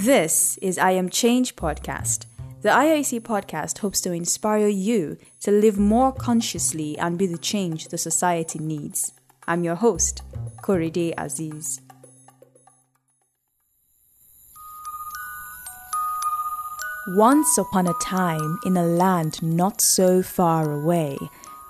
This is I Am Change podcast. The IAC podcast hopes to inspire you to live more consciously and be the change the society needs. I'm your host, Korede Aziz. Once upon a time, in a land not so far away,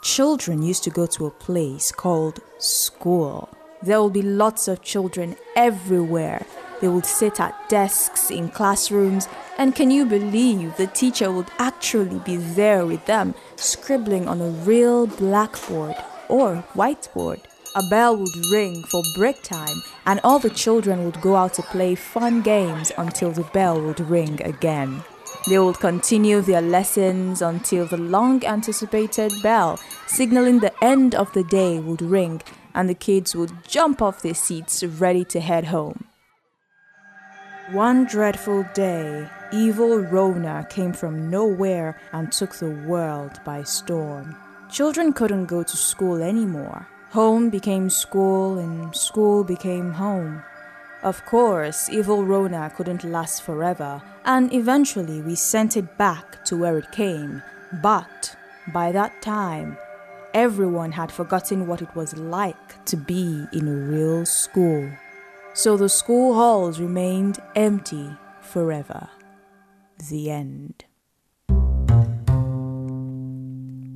children used to go to a place called school. There will be lots of children everywhere. They would sit at desks in classrooms, and can you believe the teacher would actually be there with them, scribbling on a real blackboard or whiteboard? A bell would ring for break time, and all the children would go out to play fun games until the bell would ring again. They would continue their lessons until the long anticipated bell, signaling the end of the day, would ring, and the kids would jump off their seats ready to head home. One dreadful day, evil Rona came from nowhere and took the world by storm. Children couldn't go to school anymore. Home became school, and school became home. Of course, evil Rona couldn't last forever, and eventually we sent it back to where it came. But by that time, everyone had forgotten what it was like to be in a real school. So the school halls remained empty forever. The end.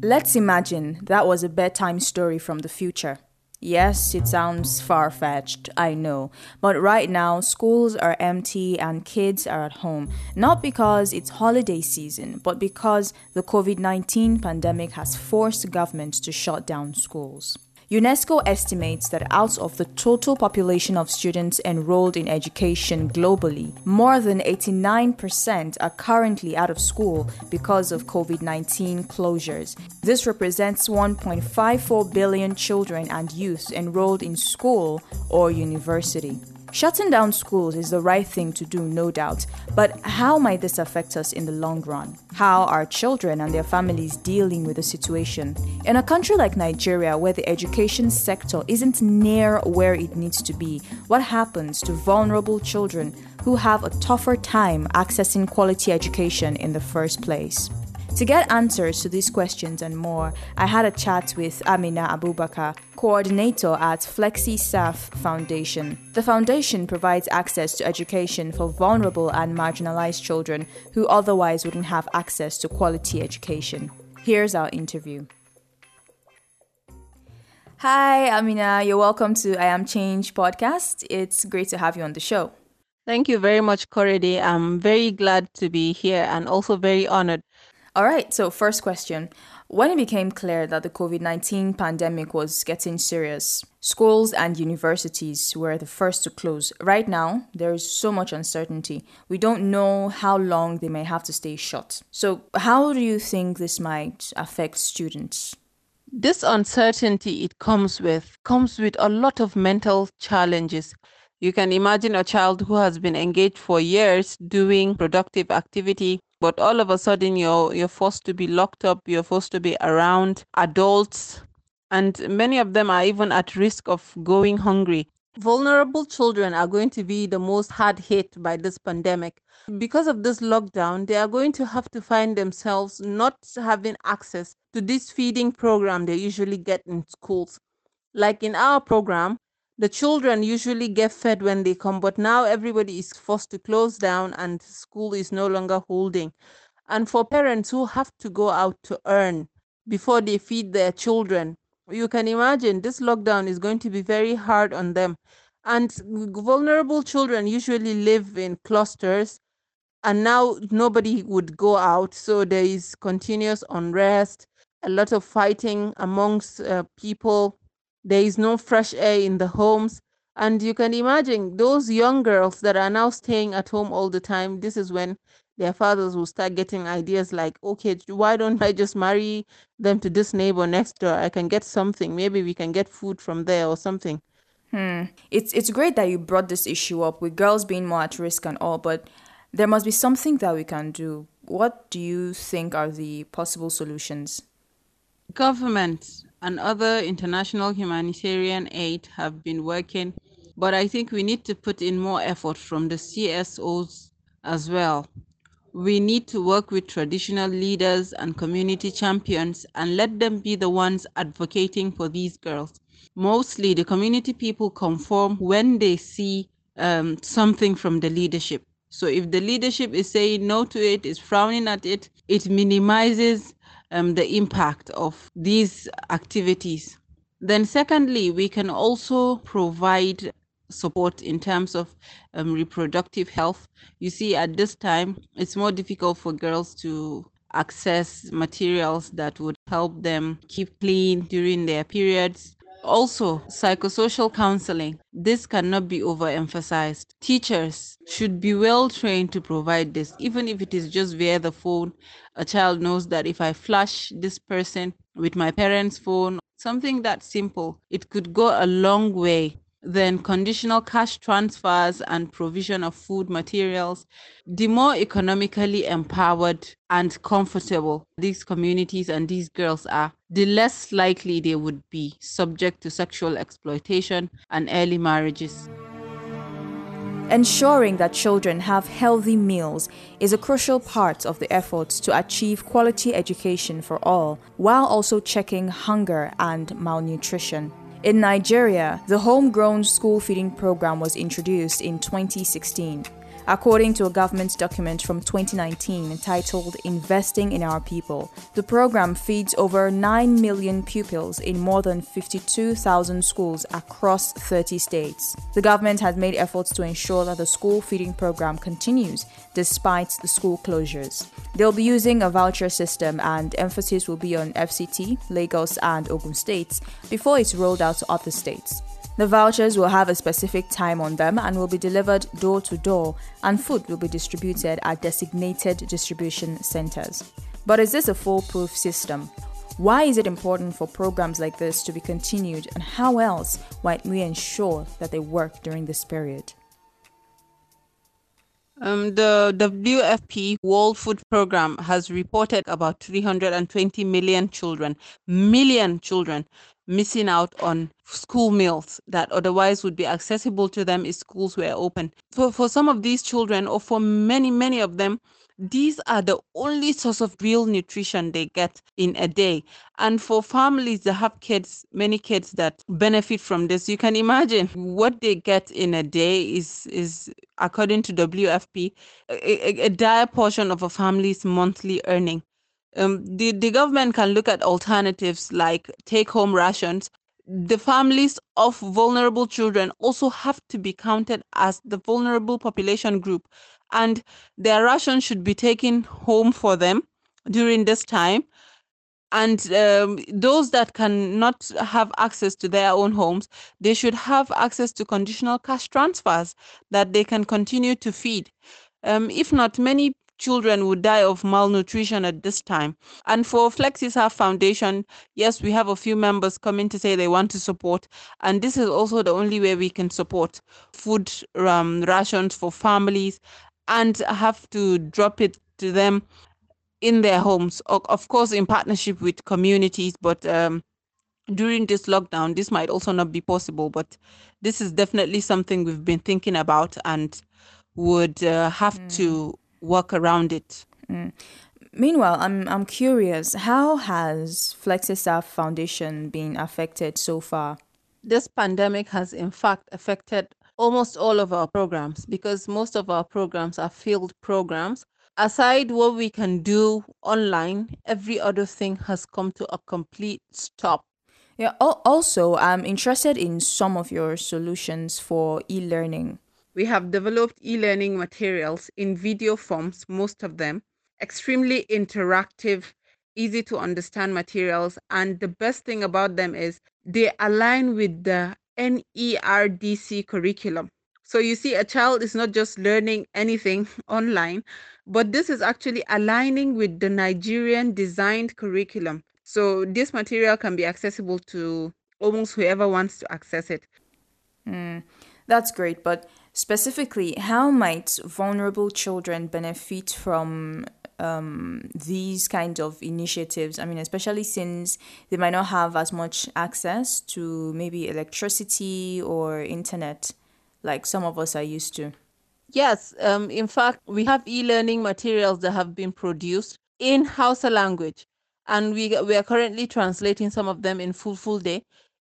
Let's imagine that was a bedtime story from the future. Yes, it sounds far fetched, I know. But right now, schools are empty and kids are at home. Not because it's holiday season, but because the COVID 19 pandemic has forced governments to shut down schools. UNESCO estimates that out of the total population of students enrolled in education globally, more than 89% are currently out of school because of COVID 19 closures. This represents 1.54 billion children and youth enrolled in school or university. Shutting down schools is the right thing to do, no doubt, but how might this affect us in the long run? How are children and their families dealing with the situation? In a country like Nigeria, where the education sector isn't near where it needs to be, what happens to vulnerable children who have a tougher time accessing quality education in the first place? To get answers to these questions and more, I had a chat with Amina Abubakar, coordinator at FlexiSAF Foundation. The foundation provides access to education for vulnerable and marginalized children who otherwise wouldn't have access to quality education. Here's our interview. Hi, Amina. You're welcome to I Am Change podcast. It's great to have you on the show. Thank you very much, Korede. I'm very glad to be here and also very honored all right, so first question. When it became clear that the COVID 19 pandemic was getting serious, schools and universities were the first to close. Right now, there is so much uncertainty. We don't know how long they may have to stay shut. So, how do you think this might affect students? This uncertainty it comes with comes with a lot of mental challenges. You can imagine a child who has been engaged for years doing productive activity but all of a sudden you're you're forced to be locked up you're forced to be around adults and many of them are even at risk of going hungry. Vulnerable children are going to be the most hard hit by this pandemic. Because of this lockdown they are going to have to find themselves not having access to this feeding program they usually get in schools. Like in our program the children usually get fed when they come, but now everybody is forced to close down and school is no longer holding. And for parents who have to go out to earn before they feed their children, you can imagine this lockdown is going to be very hard on them. And vulnerable children usually live in clusters, and now nobody would go out. So there is continuous unrest, a lot of fighting amongst uh, people there is no fresh air in the homes. And you can imagine those young girls that are now staying at home all the time. This is when their fathers will start getting ideas like, okay, why don't I just marry them to this neighbor next door? I can get something. Maybe we can get food from there or something. Hmm. It's it's great that you brought this issue up with girls being more at risk and all, but there must be something that we can do. What do you think are the possible solutions? Government and other international humanitarian aid have been working, but I think we need to put in more effort from the CSOs as well. We need to work with traditional leaders and community champions and let them be the ones advocating for these girls. Mostly, the community people conform when they see um, something from the leadership. So, if the leadership is saying no to it, is frowning at it, it minimizes um, the impact of these activities. Then, secondly, we can also provide support in terms of um, reproductive health. You see, at this time, it's more difficult for girls to access materials that would help them keep clean during their periods. Also, psychosocial counseling. This cannot be overemphasized. Teachers should be well trained to provide this, even if it is just via the phone. A child knows that if I flash this person with my parents' phone, something that simple, it could go a long way then conditional cash transfers and provision of food materials, the more economically empowered and comfortable these communities and these girls are, the less likely they would be subject to sexual exploitation and early marriages. Ensuring that children have healthy meals is a crucial part of the efforts to achieve quality education for all, while also checking hunger and malnutrition. In Nigeria, the homegrown school feeding program was introduced in 2016. According to a government document from 2019 entitled Investing in Our People, the program feeds over 9 million pupils in more than 52,000 schools across 30 states. The government has made efforts to ensure that the school feeding program continues despite the school closures. They'll be using a voucher system and emphasis will be on FCT, Lagos, and Ogun states before it's rolled out to other states. The vouchers will have a specific time on them and will be delivered door to door, and food will be distributed at designated distribution centers. But is this a foolproof system? Why is it important for programs like this to be continued, and how else might we ensure that they work during this period? Um, the WFP World Food Program has reported about 320 million children, million children missing out on school meals that otherwise would be accessible to them if schools were open. For, for some of these children, or for many, many of them, these are the only source of real nutrition they get in a day. And for families that have kids, many kids that benefit from this, you can imagine what they get in a day is, is according to WFP, a, a, a dire portion of a family's monthly earning. Um, the, the government can look at alternatives like take home rations. The families of vulnerable children also have to be counted as the vulnerable population group, and their rations should be taken home for them during this time. And um, those that cannot have access to their own homes, they should have access to conditional cash transfers that they can continue to feed. Um, if not, many children would die of malnutrition at this time. And for FlexiSAF Foundation, yes, we have a few members coming to say they want to support. And this is also the only way we can support food um, rations for families and have to drop it to them in their homes, of course, in partnership with communities. But um, during this lockdown, this might also not be possible. But this is definitely something we've been thinking about and would uh, have mm. to work around it. Mm. Meanwhile, I'm I'm curious, how has FlexiSAF Foundation been affected so far? This pandemic has in fact affected almost all of our programs because most of our programs are field programs. Aside what we can do online, every other thing has come to a complete stop. Yeah, also, I'm interested in some of your solutions for e learning. We have developed e learning materials in video forms, most of them, extremely interactive, easy to understand materials. And the best thing about them is they align with the NERDC curriculum. So you see, a child is not just learning anything online, but this is actually aligning with the Nigerian designed curriculum. So this material can be accessible to almost whoever wants to access it. Mm, that's great, but Specifically, how might vulnerable children benefit from um, these kind of initiatives? I mean, especially since they might not have as much access to maybe electricity or internet like some of us are used to. Yes, um, in fact, we have e-learning materials that have been produced in Hausa language, and we we are currently translating some of them in Fulfulde.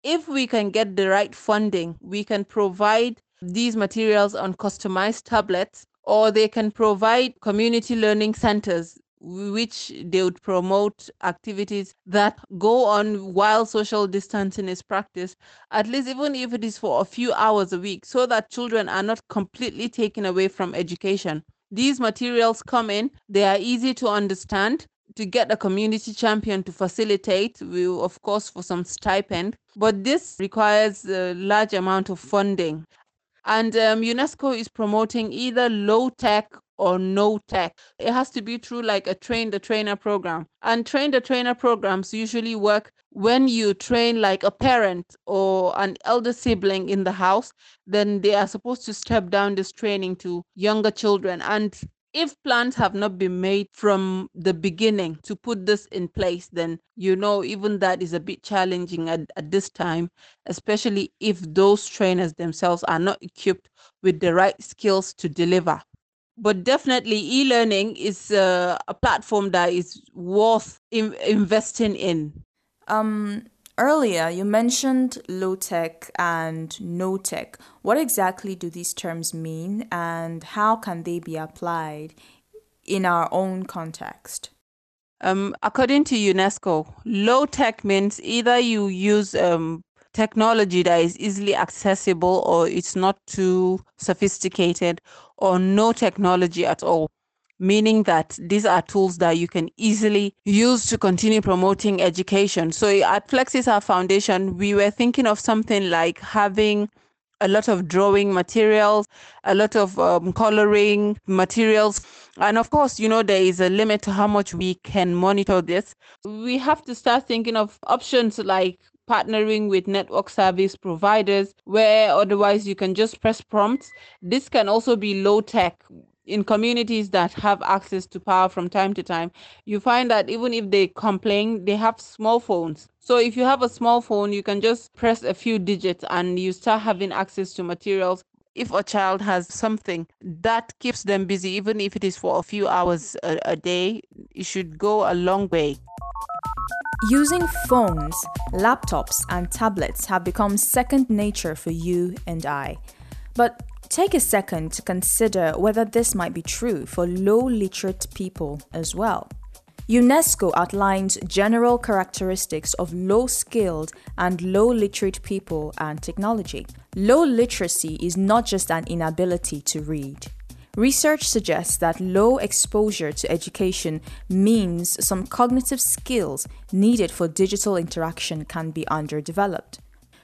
If we can get the right funding, we can provide these materials on customized tablets, or they can provide community learning centers which they would promote activities that go on while social distancing is practiced, at least even if it is for a few hours a week, so that children are not completely taken away from education. These materials come in, they are easy to understand. To get a community champion to facilitate, we of course for some stipend, but this requires a large amount of funding. And um, UNESCO is promoting either low tech or no tech. It has to be through like a train the trainer program. And train the trainer programs usually work when you train like a parent or an elder sibling in the house, then they are supposed to step down this training to younger children. And if plans have not been made from the beginning to put this in place, then you know, even that is a bit challenging at, at this time, especially if those trainers themselves are not equipped with the right skills to deliver. But definitely e-learning is uh, a platform that is worth in- investing in. Um earlier you mentioned low tech and no tech what exactly do these terms mean and how can they be applied in our own context? Um, according to UNESCO, low tech means either you use um, technology that is easily accessible or it's not too sophisticated or no technology at all meaning that these are tools that you can easily use to continue promoting education. So at FlexiSAF Foundation, we were thinking of something like having a lot of drawing materials, a lot of um, coloring materials. And of course, you know, there is a limit to how much we can monitor this. We have to start thinking of options like partnering with network service providers where otherwise you can just press prompts. This can also be low tech in communities that have access to power from time to time, you find that even if they complain, they have small phones. So if you have a small phone, you can just press a few digits and you start having access to materials. If a child has something that keeps them busy, even if it is for a few hours a, a day, it should go a long way. Using phones, laptops, and tablets have become second nature for you and I. But take a second to consider whether this might be true for low literate people as well. UNESCO outlines general characteristics of low skilled and low literate people and technology. Low literacy is not just an inability to read. Research suggests that low exposure to education means some cognitive skills needed for digital interaction can be underdeveloped.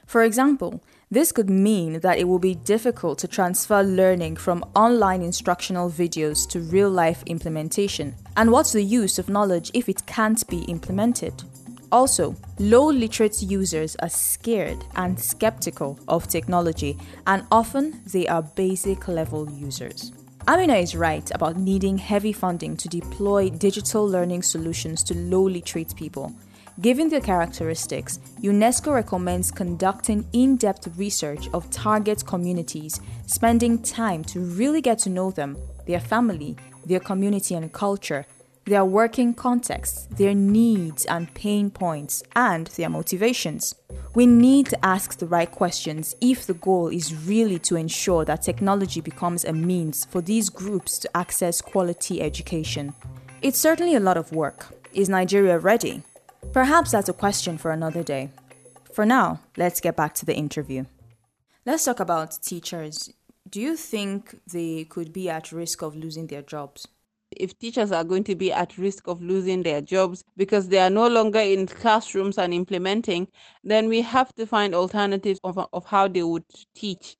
For example, this could mean that it will be difficult to transfer learning from online instructional videos to real life implementation. And what's the use of knowledge if it can't be implemented? Also, low literate users are scared and skeptical of technology, and often they are basic level users. Amina is right about needing heavy funding to deploy digital learning solutions to low literate people. Given their characteristics, UNESCO recommends conducting in depth research of target communities, spending time to really get to know them, their family, their community and culture, their working contexts, their needs and pain points, and their motivations. We need to ask the right questions if the goal is really to ensure that technology becomes a means for these groups to access quality education. It's certainly a lot of work. Is Nigeria ready? Perhaps that's a question for another day. For now, let's get back to the interview. Let's talk about teachers. Do you think they could be at risk of losing their jobs? if teachers are going to be at risk of losing their jobs because they are no longer in classrooms and implementing, then we have to find alternatives of, of how they would teach.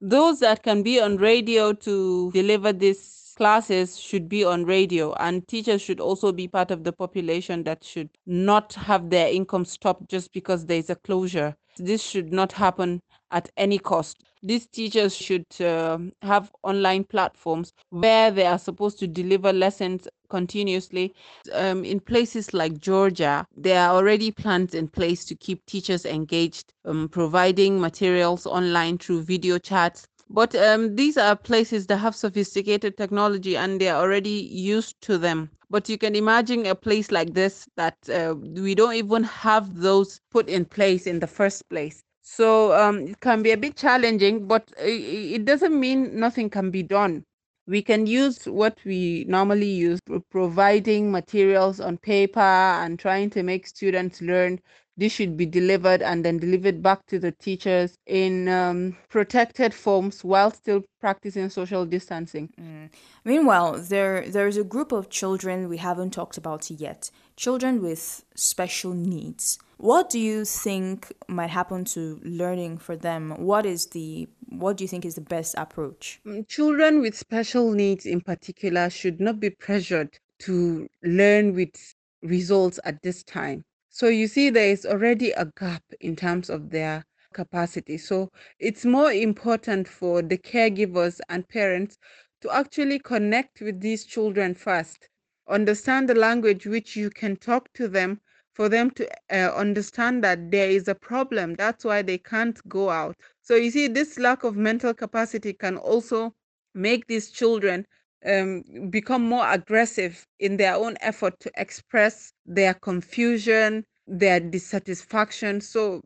Those that can be on radio to deliver these classes should be on radio, and teachers should also be part of the population that should not have their income stopped just because there is a closure. This should not happen at any cost. These teachers should uh, have online platforms where they are supposed to deliver lessons continuously. Um, in places like Georgia, there are already plans in place to keep teachers engaged, um, providing materials online through video chats. But um, these are places that have sophisticated technology and they are already used to them. But you can imagine a place like this that uh, we don't even have those put in place in the first place. So um, it can be a bit challenging, but it doesn't mean nothing can be done. We can use what we normally use, providing materials on paper and trying to make students learn this should be delivered and then delivered back to the teachers in um, protected forms while still practicing social distancing. Mm. Meanwhile, there there's a group of children we haven't talked about yet. Children with special needs. What do you think might happen to learning for them? What is the what do you think is the best approach? Mm, children with special needs in particular should not be pressured to learn with results at this time so you see, there is already a gap in terms of their capacity. So it's more important for the caregivers and parents to actually connect with these children first, understand the language which you can talk to them for them to uh, understand that there is a problem. That's why they can't go out. So you see, this lack of mental capacity can also make these children um, become more aggressive in their own effort to express their confusion, their dissatisfaction. So,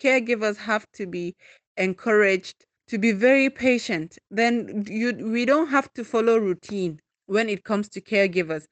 caregivers have to be encouraged to be very patient. Then you, we don't have to follow routine when it comes to caregivers.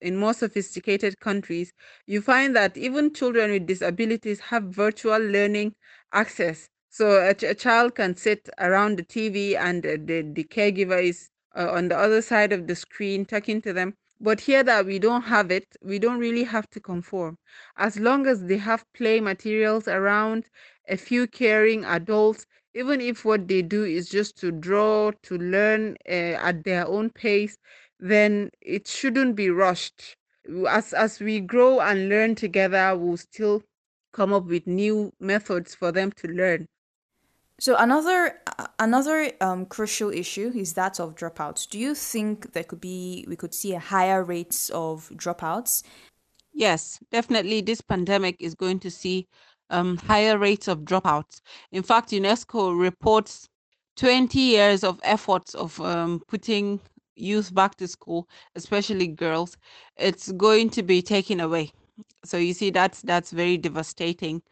In more sophisticated countries, you find that even children with disabilities have virtual learning access. So a, ch- a child can sit around the TV and uh, the, the caregiver is uh, on the other side of the screen talking to them. But here that we don't have it, we don't really have to conform. As long as they have play materials around, a few caring adults, even if what they do is just to draw, to learn uh, at their own pace, then it shouldn't be rushed. As, as we grow and learn together, we'll still come up with new methods for them to learn. So another another um, crucial issue is that of dropouts. Do you think there could be we could see a higher rates of dropouts? Yes, definitely. This pandemic is going to see um, higher rates of dropouts. In fact, UNESCO reports 20 years of efforts of um, putting youth back to school, especially girls. It's going to be taken away. So you see, that's that's very devastating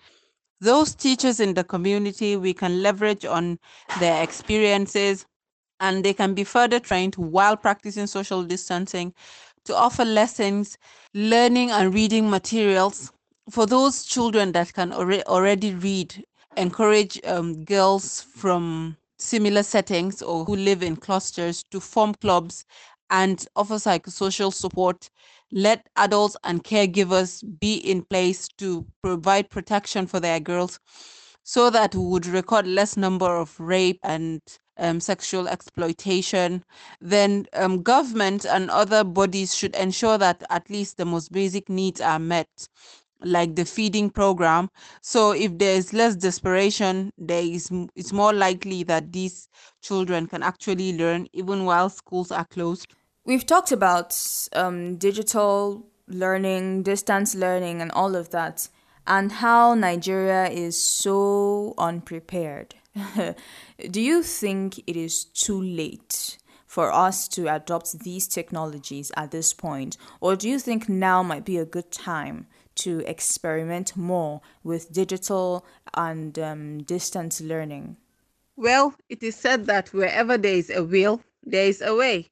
those teachers in the community we can leverage on their experiences and they can be further trained while practicing social distancing to offer lessons learning and reading materials for those children that can already read encourage um, girls from similar settings or who live in clusters to form clubs and offer psychosocial support let adults and caregivers be in place to provide protection for their girls so that we would record less number of rape and um, sexual exploitation, then um, government and other bodies should ensure that at least the most basic needs are met, like the feeding program. So if there is less desperation, there is it's more likely that these children can actually learn even while schools are closed. We've talked about um, digital learning, distance learning, and all of that, and how Nigeria is so unprepared. Do you think it is too late for us to adopt these technologies at this point, or do you think now might be a good time to experiment more with digital and um, distance learning? Well, it is said that wherever there is a will, there is a way.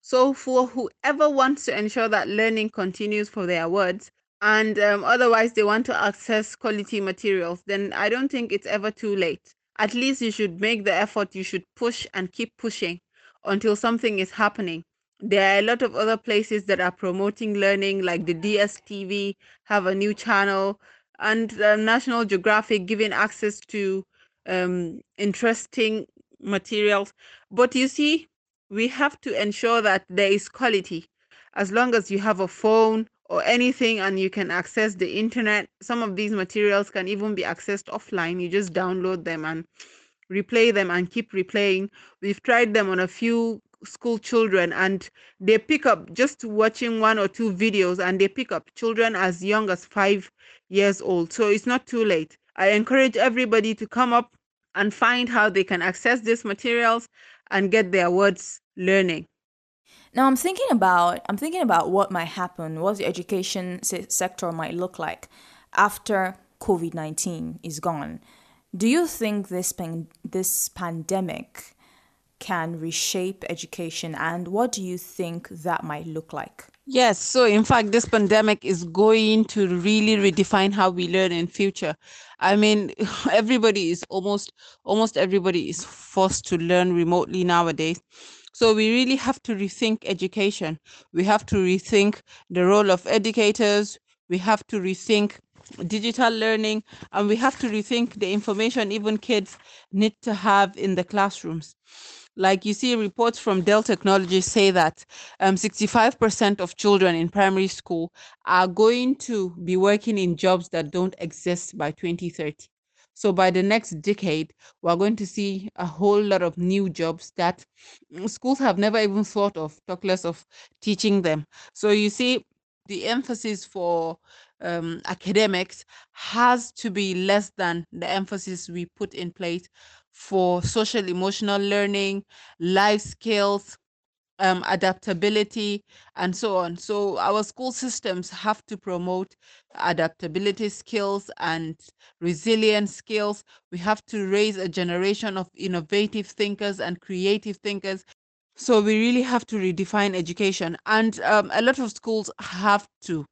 So, for whoever wants to ensure that learning continues for their words, and um, otherwise they want to access quality materials, then I don't think it's ever too late. At least you should make the effort, you should push and keep pushing until something is happening. There are a lot of other places that are promoting learning, like the DSTV have a new channel, and uh, National Geographic giving access to um, interesting materials. But you see, we have to ensure that there is quality. As long as you have a phone or anything and you can access the internet, some of these materials can even be accessed offline. You just download them and replay them and keep replaying. We've tried them on a few school children and they pick up just watching one or two videos and they pick up children as young as five years old. So it's not too late. I encourage everybody to come up and find how they can access these materials and get their words learning. Now I'm thinking about I'm thinking about what might happen, what the education sector might look like after COVID-19 is gone. Do you think this pan- this pandemic can reshape education and what do you think that might look like? Yes, so in fact this pandemic is going to really redefine how we learn in future. I mean everybody is almost almost everybody is forced to learn remotely nowadays. So we really have to rethink education. We have to rethink the role of educators. We have to rethink digital learning and we have to rethink the information even kids need to have in the classrooms like you see reports from Dell Technologies say that um, 65% of children in primary school are going to be working in jobs that don't exist by 2030 so by the next decade we're going to see a whole lot of new jobs that schools have never even thought of talk less of teaching them. So you see the emphasis for um, academics has to be less than the emphasis we put in place for social emotional learning, life skills, um, adaptability, and so on. So, our school systems have to promote adaptability skills and resilience skills. We have to raise a generation of innovative thinkers and creative thinkers. So, we really have to redefine education. And um, a lot of schools have to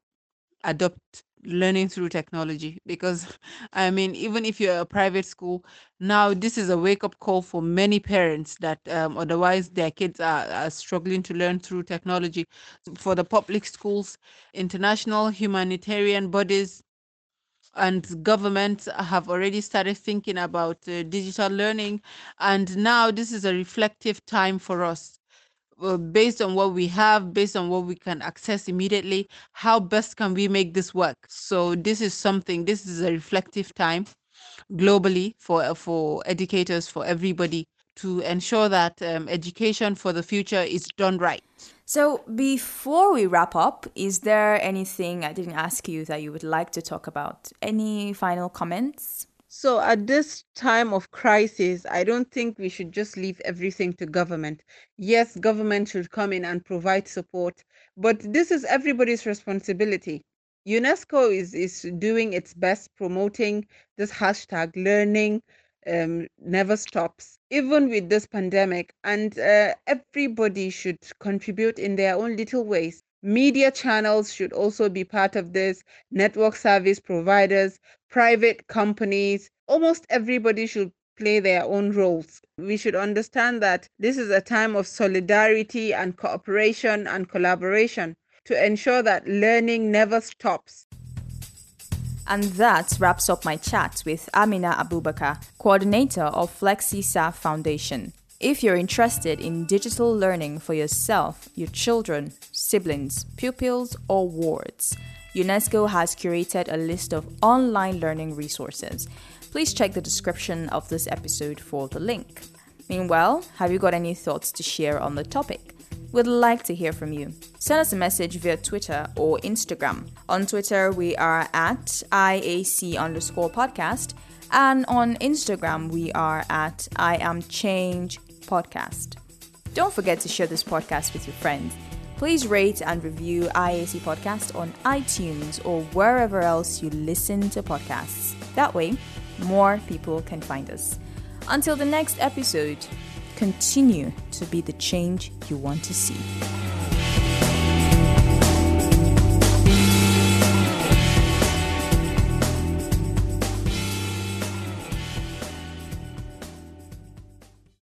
adopt learning through technology because i mean even if you're a private school now this is a wake-up call for many parents that um, otherwise their kids are, are struggling to learn through technology. For the public schools international humanitarian bodies and governments have already started thinking about uh, digital learning. And now this is a reflective time for us uh, based on what we have, based on what we can access immediately, how best can we make this work? So this is something. This is a reflective time globally for for educators, for everybody to ensure that um, education for the future is done right. So, before we wrap up, is there anything I didn't ask you that you would like to talk about? Any final comments? So, at this time of crisis, I don't think we should just leave everything to government. Yes, government should come in and provide support, but this is everybody's responsibility. UNESCO is, is doing its best promoting this hashtag learning um, never stops, even with this pandemic, and uh, everybody should contribute in their own little ways. Media channels should also be part of this, network service providers, private companies, almost everybody should play their own roles. We should understand that this is a time of solidarity and cooperation and collaboration to ensure that learning never stops. And that wraps up my chat with Amina Abubakar, coordinator of FlexiSAF Foundation. If you're interested in digital learning for yourself, your children, siblings, pupils, or wards, UNESCO has curated a list of online learning resources. Please check the description of this episode for the link. Meanwhile, have you got any thoughts to share on the topic? We'd like to hear from you. Send us a message via Twitter or Instagram. On Twitter, we are at IAC underscore podcast, and on Instagram, we are at I am change podcast. Don't forget to share this podcast with your friends. Please rate and review IAC Podcast on iTunes or wherever else you listen to podcasts. That way, more people can find us. Until the next episode, continue to be the change you want to see.